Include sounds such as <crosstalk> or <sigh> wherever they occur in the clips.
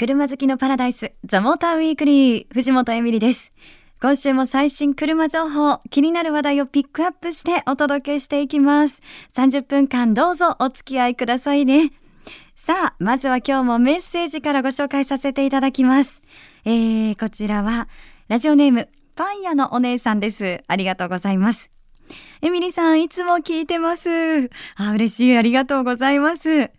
車好きのパラダイス、ザ・モーターウィークリー、藤本エミリです。今週も最新車情報、気になる話題をピックアップしてお届けしていきます。30分間どうぞお付き合いくださいね。さあ、まずは今日もメッセージからご紹介させていただきます。えー、こちらは、ラジオネーム、パン屋のお姉さんです。ありがとうございます。エミリさん、いつも聞いてます。あ、嬉しい。ありがとうございます。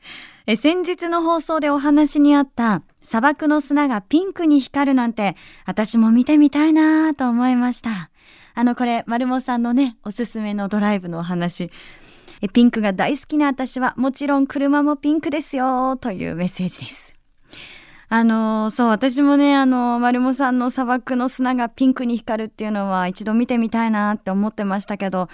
え先日の放送でお話にあった砂漠の砂がピンクに光るなんて私も見てみたいなと思いました。あのこれ、丸モさんのね、おすすめのドライブのお話。ピンクが大好きな私はもちろん車もピンクですよというメッセージです。あのそう、私もね、あの、丸モさんの砂漠の砂がピンクに光るっていうのは一度見てみたいなって思ってましたけど、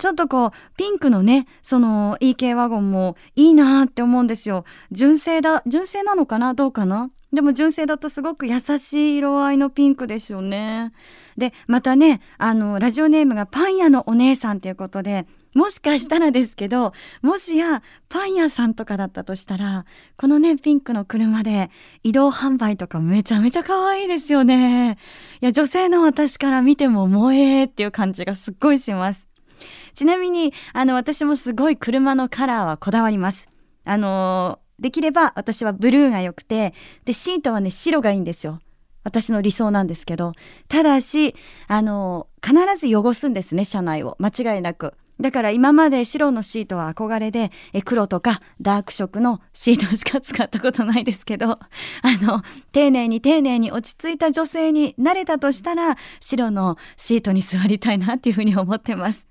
ちょっとこう、ピンクのね、その EK ワゴンもいいなーって思うんですよ。純正だ、純正なのかな？どうかな？でも純正だとすごく優しい色合いのピンクですよね。で、またね、あの、ラジオネームがパン屋のお姉さんということで、もしかしたらですけど、もしやパン屋さんとかだったとしたら、このね、ピンクの車で移動販売とかめちゃめちゃ可愛いですよね。いや、女性の私から見ても萌えっていう感じがすっごいします。ちなみに、あの、私もすごい車のカラーはこだわります。あのできれば私はブルーが良くて、で、シートはね、白がいいんですよ。私の理想なんですけど。ただし、あの必ず汚すんですね、車内を。間違いなく。だから今まで白のシートは憧れで、え黒とかダーク色のシートしか使ったことないですけど、あの、丁寧に丁寧に落ち着いた女性になれたとしたら、白のシートに座りたいなっていうふうに思ってます。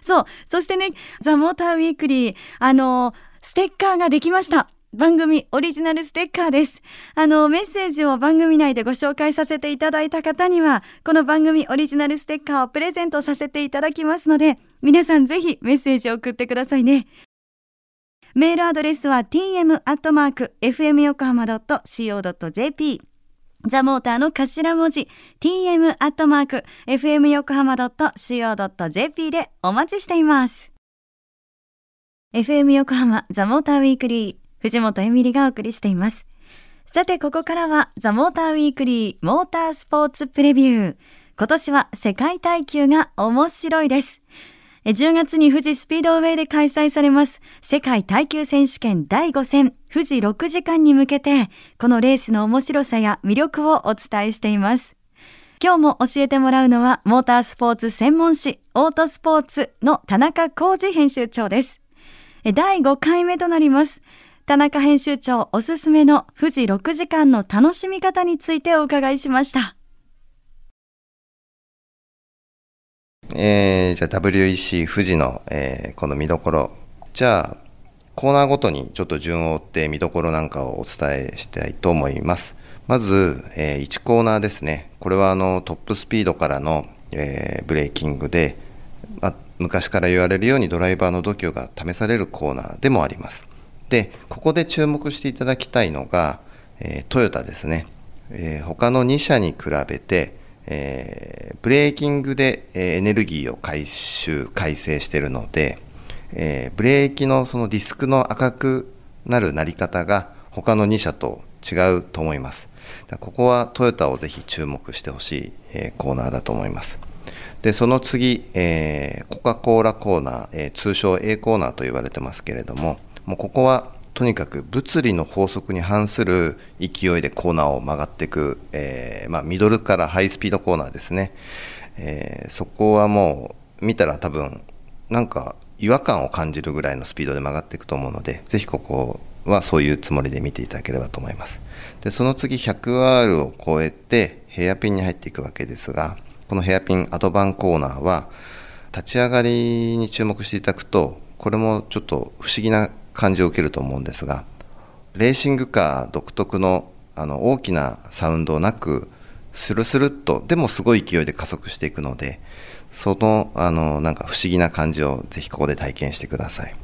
そう。そしてね、ザ・モーター・ウィークリー、あの、ステッカーができました。番組オリジナルステッカーです。あの、メッセージを番組内でご紹介させていただいた方には、この番組オリジナルステッカーをプレゼントさせていただきますので、皆さんぜひメッセージを送ってくださいね。メールアドレスは tm.fmyokohama.co.jp ザ・モーターの頭文字 tm アットマーク fm 横浜 .co.jp でお待ちしています。FM 横浜ザ・モーターウィークリー藤本エミリがお送りしています。さて、ここからはザ・モーターウィークリーモータースポーツプレビュー。今年は世界耐久が面白いです。10月に富士スピードウェイで開催されます世界耐久選手権第5戦富士6時間に向けてこのレースの面白さや魅力をお伝えしています。今日も教えてもらうのはモータースポーツ専門誌オートスポーツの田中浩二編集長です。第5回目となります。田中編集長おすすめの富士6時間の楽しみ方についてお伺いしました。えー、じゃあ WEC 富士の、えー、この見どころ。じゃあ、コーナーごとにちょっと順を追って見どころなんかをお伝えしたいと思います。まず、えー、1コーナーですね。これはあのトップスピードからの、えー、ブレーキングで、ま、昔から言われるようにドライバーの度胸が試されるコーナーでもあります。で、ここで注目していただきたいのが、え、トヨタですね。え、他の2社に比べて、えー、ブレーキングで、エネルギーを回収、改正しているので、えー、ブレーキのそのディスクの赤くなるなり方が他の2社と違うと思います。ここはトヨタをぜひ注目してほしい、えー、コーナーだと思います。で、その次、えー、コカ・コーラコーナー、えー、通称 A コーナーと言われてますけれども、もうここはとにかく物理の法則に反する勢いでコーナーを曲がっていく、えー、まあ、ミドルからハイスピードコーナーですね、えー、そこはもう見たら多分なんか違和感を感じるぐらいのスピードで曲がっていくと思うのでぜひここはそういうつもりで見ていただければと思います。でその次 100R を超えてヘアピンに入っていくわけですがこのヘアピンアドバンコーナーは立ち上がりに注目していただくとこれもちょっと不思議な感じを受けると思うんですがレーシングカー独特のあの大きなサウンドなくスルスルっとでもすごい勢いで加速していくのでそのあのなんか不思議な感じをぜひここで体験してください。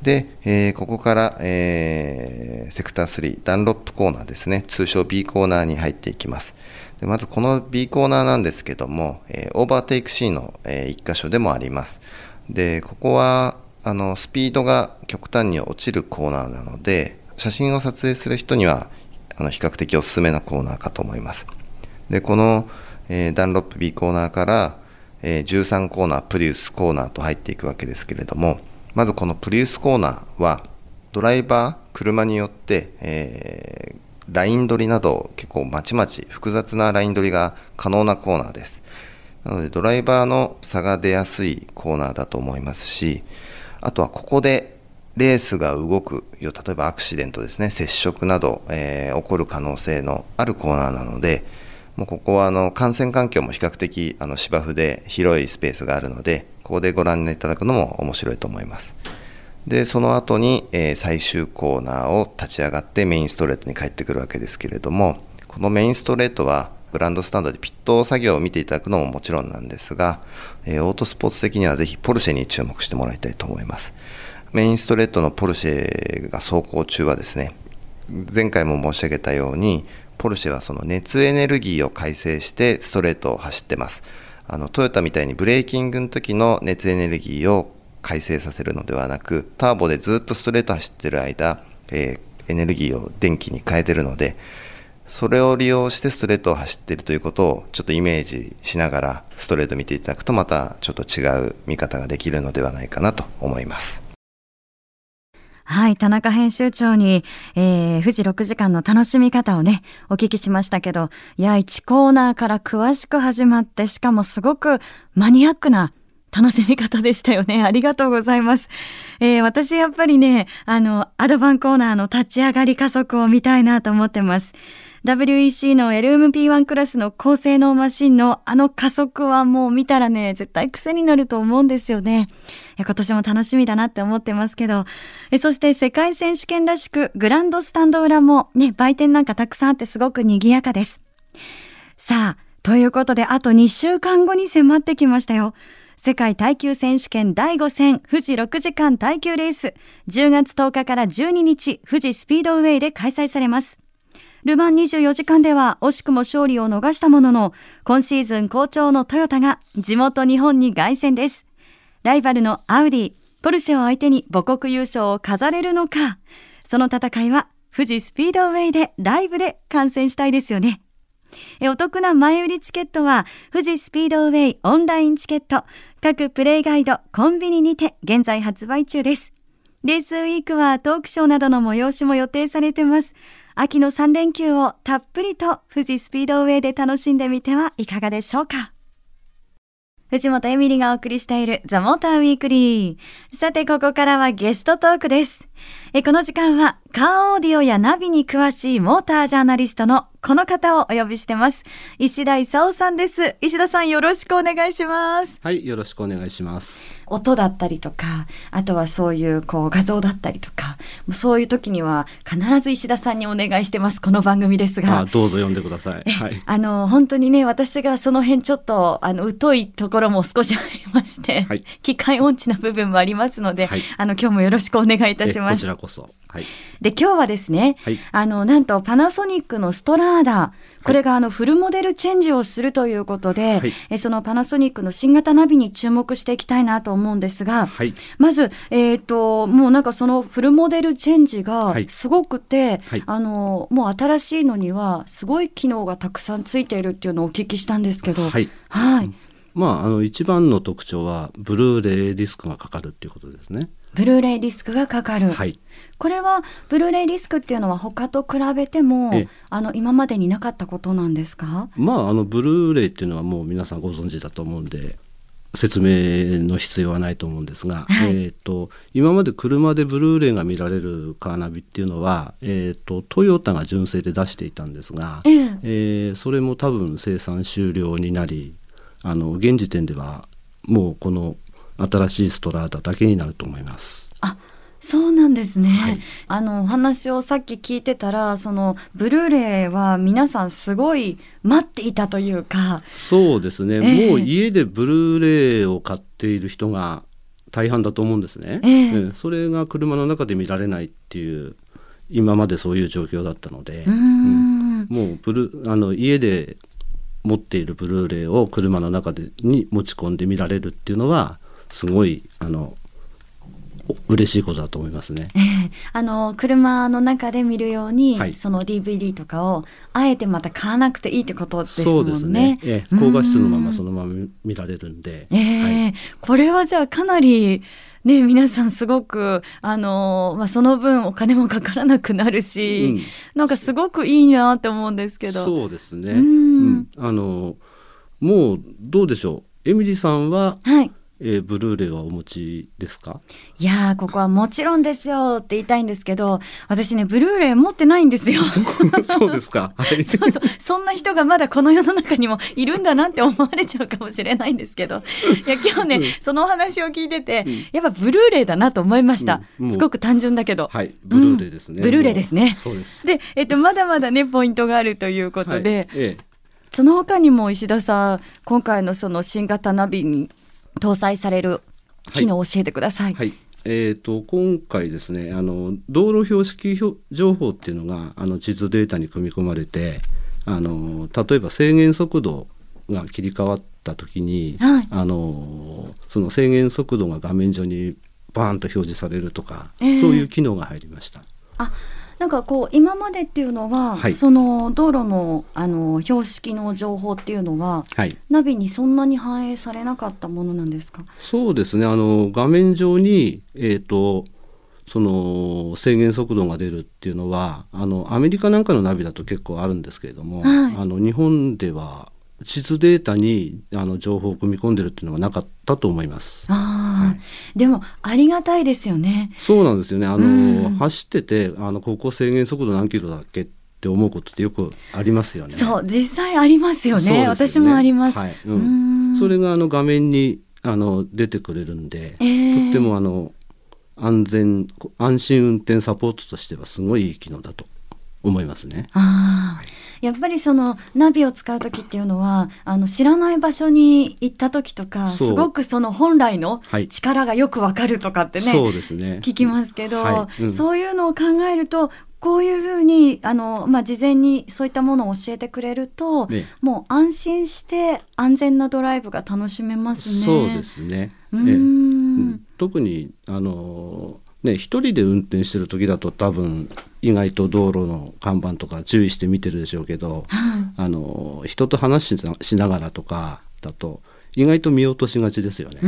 で、えー、ここから、えー、セクター3ダンロップコーナーですね。通称 B コーナーに入っていきます。でまずこの B コーナーなんですけども、えー、オーバーテイクシーンの、えー、1箇所でもあります。でここはあのスピードが極端に落ちるコーナーなので写真を撮影する人にはあの比較的おすすめなコーナーかと思います。でこの、えー、ダンロップ B コーナーから、えー、13コーナープリウスコーナーと入っていくわけですけれどもまずこのプリウスコーナーはドライバー車によって、えー、ライン取りなど結構まちまち複雑なライン取りが可能なコーナーです。なのでドライバーの差が出やすいコーナーだと思いますしあとはここでレースが動く例えばアクシデントですね接触など、えー、起こる可能性のあるコーナーなのでもうここはあの感染環境も比較的あの芝生で広いスペースがあるのでここでご覧いただくのも面白いと思います。でその後に、えー、最終コーナーを立ち上がってメインストレートに帰ってくるわけですけれどもこのメインストレートはグランドスタンドでピット作業を見ていただくのももちろんなんですが、えー、オートスポーツ的にはぜひポルシェに注目してもらいたいと思います。メインストレートのポルシェが走行中はですね前回も申し上げたようにポルシェはその熱エネルギーを改正してストレートを走ってます。あのトヨタみたいにブレーキングの時の熱エネルギーを改正させるのではなくターボでずっとストレート走ってる間、えー、エネルギーを電気に変えてるのでそれを利用してストレートを走っているということをちょっとイメージしながらストレート見ていただくとまたちょっと違う見方ができるのではないかなと思います。はい、田中編集長に、えー、富士6時間の楽しみ方をね、お聞きしましたけど、いや、1コーナーから詳しく始まって、しかもすごくマニアックな楽しみ方でしたよね。<laughs> ありがとうございます。えー、私やっぱりね、あの、アドバンコーナーの立ち上がり加速を見たいなと思ってます。WEC の LMP1 クラスの高性能マシンのあの加速はもう見たらね、絶対癖になると思うんですよね。今年も楽しみだなって思ってますけど、そして世界選手権らしくグランドスタンド裏もね、売店なんかたくさんあってすごく賑やかです。さあ、ということであと2週間後に迫ってきましたよ。世界耐久選手権第5戦富士6時間耐久レース10月10日から12日富士スピードウェイで開催されます。ルマン24時間では惜しくも勝利を逃したものの、今シーズン好調のトヨタが地元日本に凱旋です。ライバルのアウディ、ポルシェを相手に母国優勝を飾れるのか、その戦いは富士スピードウェイでライブで観戦したいですよね。お得な前売りチケットは富士スピードウェイオンラインチケット各プレイガイドコンビニにて現在発売中ですレースウィークはトークショーなどの催しも予定されてます秋の3連休をたっぷりと富士スピードウェイで楽しんでみてはいかがでしょうか藤本エミリがお送りしているザ・モーターウィークリー。さて、ここからはゲストトークです。えこの時間はカーオーディオやナビに詳しいモータージャーナリストのこの方をお呼びしてます。石田勲さんです。石田さんよろしくお願いします。はい、よろしくお願いします。音だったりとか、あとはそういうこう画像だったりとか、もうそういう時には必ず石田さんにお願いしてます。この番組ですが。どうぞ読んでください。はい。あの本当にね、私がその辺ちょっとあの疎いところも少しありまして、はい、機械音痴な部分もありますので、はい、あの今日もよろしくお願いいたします。こちらこそ。はい、で今日はですね、はい、あのなんとパナソニックのストラーダこれがあのフルモデルチェンジをするということで、はい、えそのパナソニックの新型ナビに注目していきたいなと思うんですが、はい、まず、えーと、もうなんかそのフルモデルチェンジがすごくて、はい、あのもう新しいのにはすごい機能がたくさんついているっていうのをお聞きしたんですけど。はい、はいまあ、あの一番の特徴はブルーレイディスクがかかるっていうことですね。ブルーレイディスクがかかる。はい。これはブルーレイディスクっていうのは他と比べてもあの今までになかったことなんですか？まああのブルーレイっていうのはもう皆さんご存知だと思うんで。説明の必要はないと思うんですが、はい、えーと、今まで車でブルーレイが見られるカーナビっていうのは、えーと、トヨタが純正で出していたんですが、えー、えー、それも多分生産終了になりあの現時点ではもうこの新しいストラーダだけになると思います。あそうなんですね、はい、あのお話をさっき聞いてたらそのブルーレイは皆さんすごい待っていたというか。そうですね、えー、もう家でブルーレイを買っている人が大半だと思うんですね、えー、それが車の中で見られないっていう今までそういう状況だったので、うん、もうブルあの家で持っているブルーレイを車の中でに持ち込んで見られるっていうのはすごいあの嬉しいことだと思いますね。ええあの車の中で見るように、はいその DVD とかをあえてまた買わなくていいってことですもそうんですねね。。ええ高画質のまうんまそのまま見られるんで。ええはいこれはじゃあかなりね皆さんすごくあの、まあ、その分お金もかからなくなるし、うんなんかすごくいいなって思うんですけど。そうですね。うんうんあのもうどうでしょう。エミリーさんは、はいえーブルーレイはお持ちですか？いやーここはもちろんですよって言いたいんですけど私ねブルーレイ持ってないんですよ。そうですか。<laughs> はい。そうそうそんな人がまだこの世の中にもいるんだなって思われちゃうかもしれないんですけどいや今日ね、うんそのお話を聞いてて、うんやっぱブルーレイだなと思いました、うんすごく単純だけど。はい。ブルーレイですね。うんブルーレイですねそうです。で、えっと、まだまだねポイントがあるということで、はいええその他にも石田さん今回のその新型ナビに搭載される機能を教えてください。はい。えー、と今回ですねあの道路標識表情報っていうのがあの地図データに組み込まれてあの例えば制限速度が切り替わった時に、はいあのその制限速度が画面上にバーンと表示されるとか、ええそういう機能が入りました。あなんかこう今までっていうのは、はい。その道路のあの標識の情報っていうのははい。ナビにそんなに反映されなかったものなんですか？そうですね。あの画面上に、えー、とその制限速度が出るっていうのはあのアメリカなんかのナビだと結構あるんですけれども、はい。あの日本では地図データにあの情報を組み込んでるっていうのはなかったと思います。ああ、でもありがたいですよね。そうなんですよね。あの、うん。走っててあのここ制限速度何キロだっけって思うことってよくありますよね。そう実際ありますよね。よね。私もあります。はい。うん。それがあの画面にあの出てくれるんで、えー。とってもあの安全安心運転サポートとしてはすごいいい機能だと思いますね。ああ、やっぱりそのナビを使う時っていうのはあの知らない場所に行った時とかすごくその本来のはい。力がよくわかるとかってね、そうですね。聞きますけど、はい。うん。そういうのを考えるとこういうふうにあの、まあ、事前にそういったものを教えてくれると、ね。もう安心して安全なドライブが楽しめますね。そうですね。うん。特にあのね一人で運転してる時だと多分意外と道路の看板とか注意して見てるでしょうけど、はいあの人と話しなしながらとかだと意外と見落としがちですよね。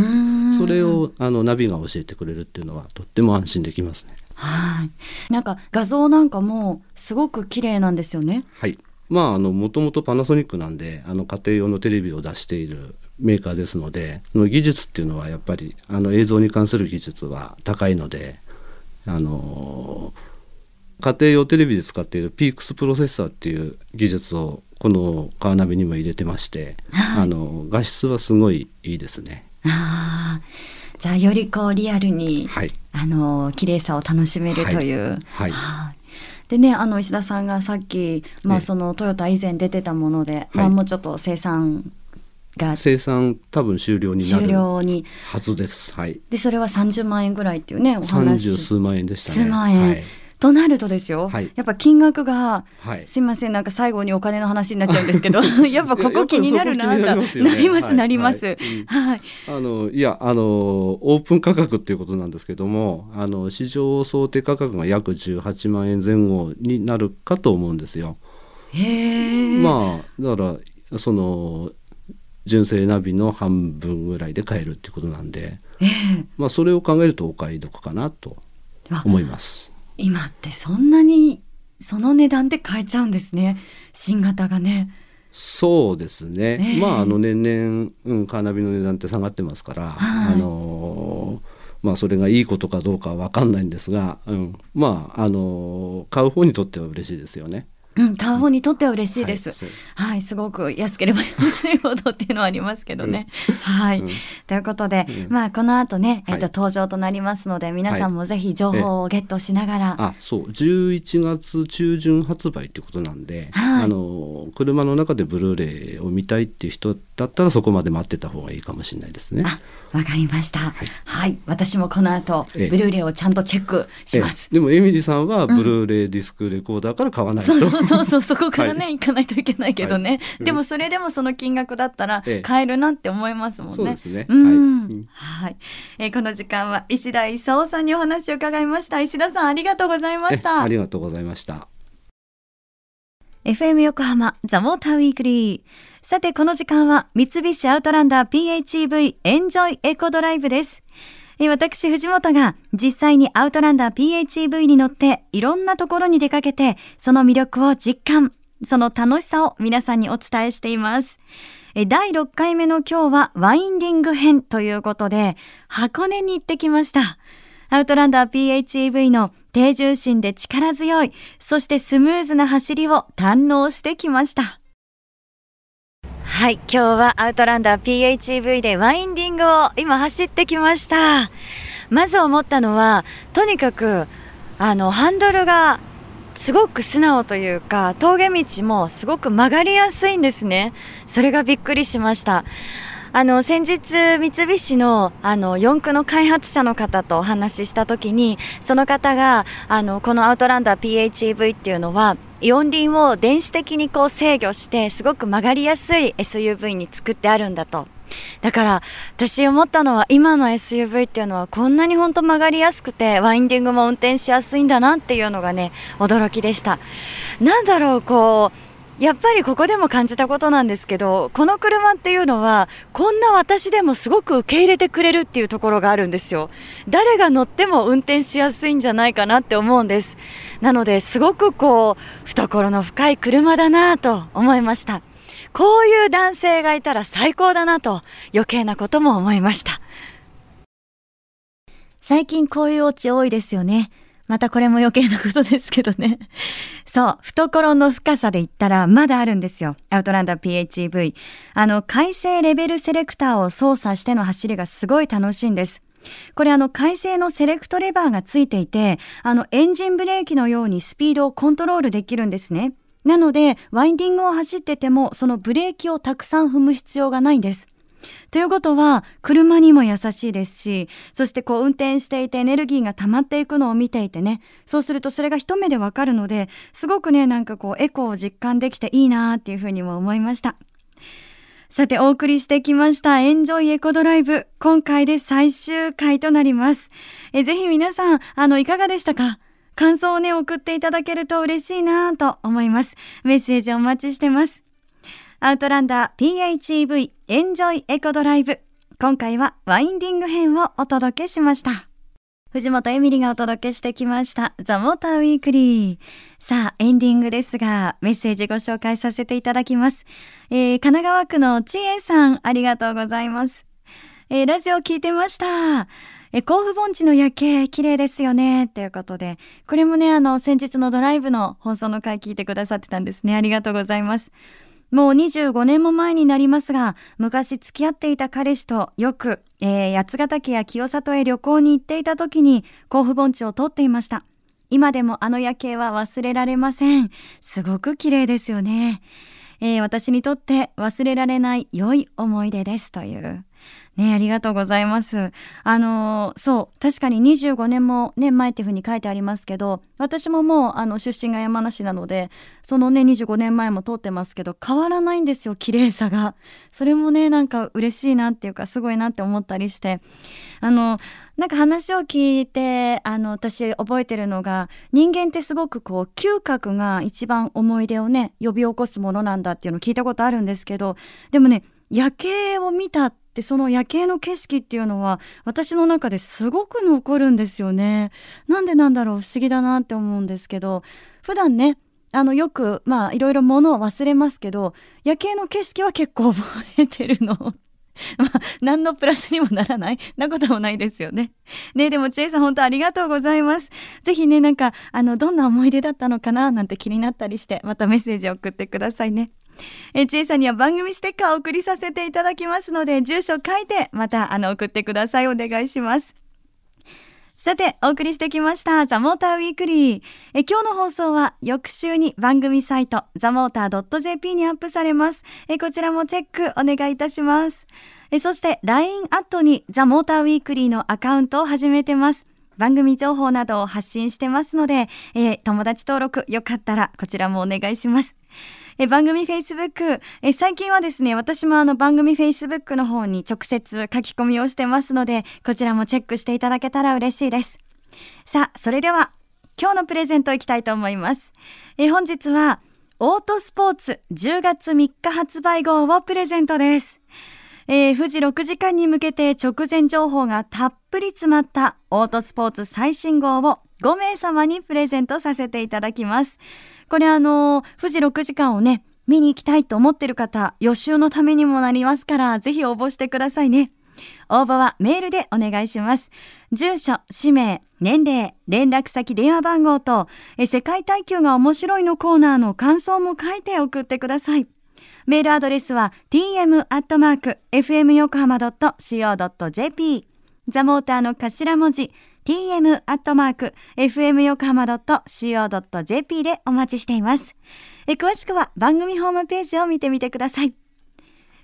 それをあのナビが教えてくれるっていうのはとっても安心できますね。はい。なんか画像なんかもすごく綺麗なんですよね。はい。まああのもともとパナソニックなんであの家庭用のテレビを出しているメーカーですので、その技術っていうのはやっぱりあの映像に関する技術は高いので、あの家庭用テレビで使っている PX プロセッサーっていう技術をこのカーナビにも入れてまして、はい。あの画質はすごいいいですね。ああ、じゃあよりこうリアルに、はい。あの綺麗さを楽しめるという。はい。い。でね、あの石田さんがさっき、まあ、ええ。そのトヨタ以前出てたもので、まあ、はいもうちょっと生産が生産多分終了にな終る了にはずです。はい。でそれは30万円ぐらいっていうねお三話十数万円でしたね。数万円、はい。となるとですよ、はいやっぱ金額がはい。すいませんなんか最後にお金の話になっちゃうんですけど <laughs> やっぱここ気になるなとなりますよねなりますなりますはいあのいやあのオープン価格っていうことなんですけどもあの市場想定価格が約18万円前後になるかと思うんですよ。へえまあだからその純正ナビの半分ぐらいで買えるっていうことなんで、ええ。まあ、それを考えるとお買い得かなとあ思います。今ってそんなにその値段で買えちゃうんですね。新型がね。そうですね、ええ。まああの年々、うん、カーナビの値段って下がってますから、はい。あのまあそれがいいことかどうかは分かんないんですが、うん、まああの買う方にとっては嬉しいですよね。うん買う方にとっては嬉しいです。はいはい、すごく安ければ安いほどっていうのはありますけどね、はい、うん。ということで、うん。まあこの後ね、えっとはい登場となりますので皆さんもぜひ情報をゲットしながら、あそう。11月中旬発売っていうことなんで、はい。あの車の中でブルーレイを見たいっていう人だったらそこまで待ってた方がいいかもしれないですね。あわかりました、はい。い、私もこの後ええ。ブルーレイをちゃんとチェックします。ええ。でもエミリーさんはブルーレイディスクレコーダーから買わないと、そうそう <laughs> そうそうそこからね、はい。行かないといけないけどね、はい。でもそれでもその金額だったらええ。買えるなって思いますもんね。そうですね。うん。はいはい、えーこの時間は石田勲さんにお話を伺いました。石田さんありがとうございましえたありがとうございました。FM 横浜ザ・モーターウィークリーさてこの時間は三菱アウトランダー PHEV エンジョイエコドライブです。えー私藤本が実際にアウトランダー PHEV に乗っていろんなところに出かけてその魅力を実感。その楽しさを皆さんにお伝えしています。第6回目の今日はワインディング編ということで箱根に行ってきました。アウトランダー PHEV の低重心で力強い、そしてスムーズな走りを堪能してきました。はい、今日はアウトランダー PHEV でワインディングを今走ってきました。まず思ったのは、とにかく、あの、ハンドルがすごく素直というか、峠道もすごく曲がりやすいんですね。それがびっくりしました。あの先日、三菱のあの四駆の開発者の方とお話ししたときに、その方があのこのアウトランダー PHEV っていうのは、四輪を電子的にこう制御して、すごく曲がりやすい SUV に作ってあるんだと。だから私思ったのは今の SUV っていうのはこんなに本当曲がりやすくてワインディングも運転しやすいんだなっていうのがね驚きでしたなんだろうこうやっぱりここでも感じたことなんですけどこの車っていうのはこんな私でもすごく受け入れてくれるっていうところがあるんですよ。誰が乗っても運転しやすいんじゃないかなって思うんです。なのですごくこう懐の深い車だなと思いました。こういう男性がいたら最高だなと余計なことも思いました。最近こういうオチ多いですよね。またこれも余計なことですけどね。<laughs> そう、懐の深さで言ったらまだあるんですよ。アウトランダー PHEV。あの、改正レベルセレクターを操作しての走りがすごい楽しいんです。これあの、改正のセレクトレバーがついていて、あの、エンジンブレーキのようにスピードをコントロールできるんですね。なので、ワインディングを走ってても、そのブレーキをたくさん踏む必要がないんです。ということは車にも優しいですしそしてこう運転していてエネルギーが溜まっていくのを見ていてねそうするとそれが一目でわかるのですごくねなんかこうエコを実感できていいなっていうふうにも思いました。さてお送りしてきましたエンジョイエコドライブ今回で最終回となります。えぜひ皆さんあのいかがでしたか？感想をね送っていただけると嬉しいなと思います。メッセージお待ちしてます。アウトランダー PHEV エンジョイエコドライブ。今回はワインディング編をお届けしました。藤本エミリがお届けしてきましたザ・モーターウィークリー。さあ、エンディングですが、メッセージご紹介させていただきます。えー、神奈川区のちえさん、ありがとうございます。えー、ラジオ聞いてました。え甲府盆地の夜景綺麗ですよねということでこれもねあの先日のドライブの放送の回聞いてくださってたんですねありがとうございますもう25年も前になりますが、昔付き合っていた彼氏とよく、えー、八ヶ岳や清里へ旅行に行っていた時に甲府盆地を通っていました。今でもあの夜景は忘れられません。すごく綺麗ですよね。えー、私にとって忘れられない良い思い出ですという。ね、ありがとうございます。あのー、そう、確かに25年も年前っていうふうに書いてありますけど、私ももう、あの、出身が山梨なので、そのね、25年前も通ってますけど、変わらないんですよ、綺麗さが。それもね、なんか嬉しいなっていうか、すごいなって思ったりして、あの、なんか話を聞いて、あの、私覚えてるのが、人間ってすごくこう、嗅覚が一番思い出をね、呼び起こすものなんだっていうのを聞いたことあるんですけど、でもね、夜景を見たってその夜景の景色っていうのは私の中ですごく残るんですよね。なんでなんだろう不思議だなって思うんですけど普段ねあのよくまあいろいろ物を忘れますけど夜景の景色は結構覚えてるの。<laughs> まあ、何のプラスにもならない <laughs> なこともないですよね。ねでも、チェイさん本当ありがとうございます。ぜひね、なんか、あの、どんな思い出だったのかななんて気になったりして、またメッセージを送ってくださいね。えちえさんには番組ステッカーを送りさせていただきますので、住所書いて、また、あの、送ってください。お願いします。さて、お送りしてきました、ザ・モーターウィークリー。え今日の放送は、翌週に番組サイト、ザ・モーター .jp にアップされます。えこちらもチェックお願いいたします。えそして、LINE アットに、ザ・モーターウィークリーのアカウントを始めてます。番組情報などを発信してますので、え、友達登録よかったらこちらもお願いします。え番組 Facebook え最近はですね私もあの番組 Facebook の方に直接書き込みをしてますのでこちらもチェックしていただけたら嬉しいです。さあそれでは今日のプレゼントいきたいと思います。え本日はオートスポーツ10月3日発売号をプレゼントです。えー、富士6時間に向けて直前情報がたっぷり詰まったオートスポーツ最新号を5名様にプレゼントさせていただきます。これあのー、富士6時間をね、見に行きたいと思ってる方、予習のためにもなりますから、ぜひ応募してくださいね。応募はメールでお願いします。住所、氏名、年齢、連絡先、電話番号と、世界耐久が面白いのコーナーの感想も書いて送ってください。メールアドレスは tm.fmyokohama.co.jp ザモーターの頭文字 tm.fmyokohama.co.jp でお待ちしています。え詳しくは番組ホームページを見てみてください。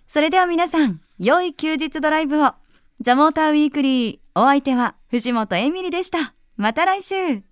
それでは皆さん、良い休日ドライブを。ザモーターウィークリー、お相手は藤本エミリでした。また来週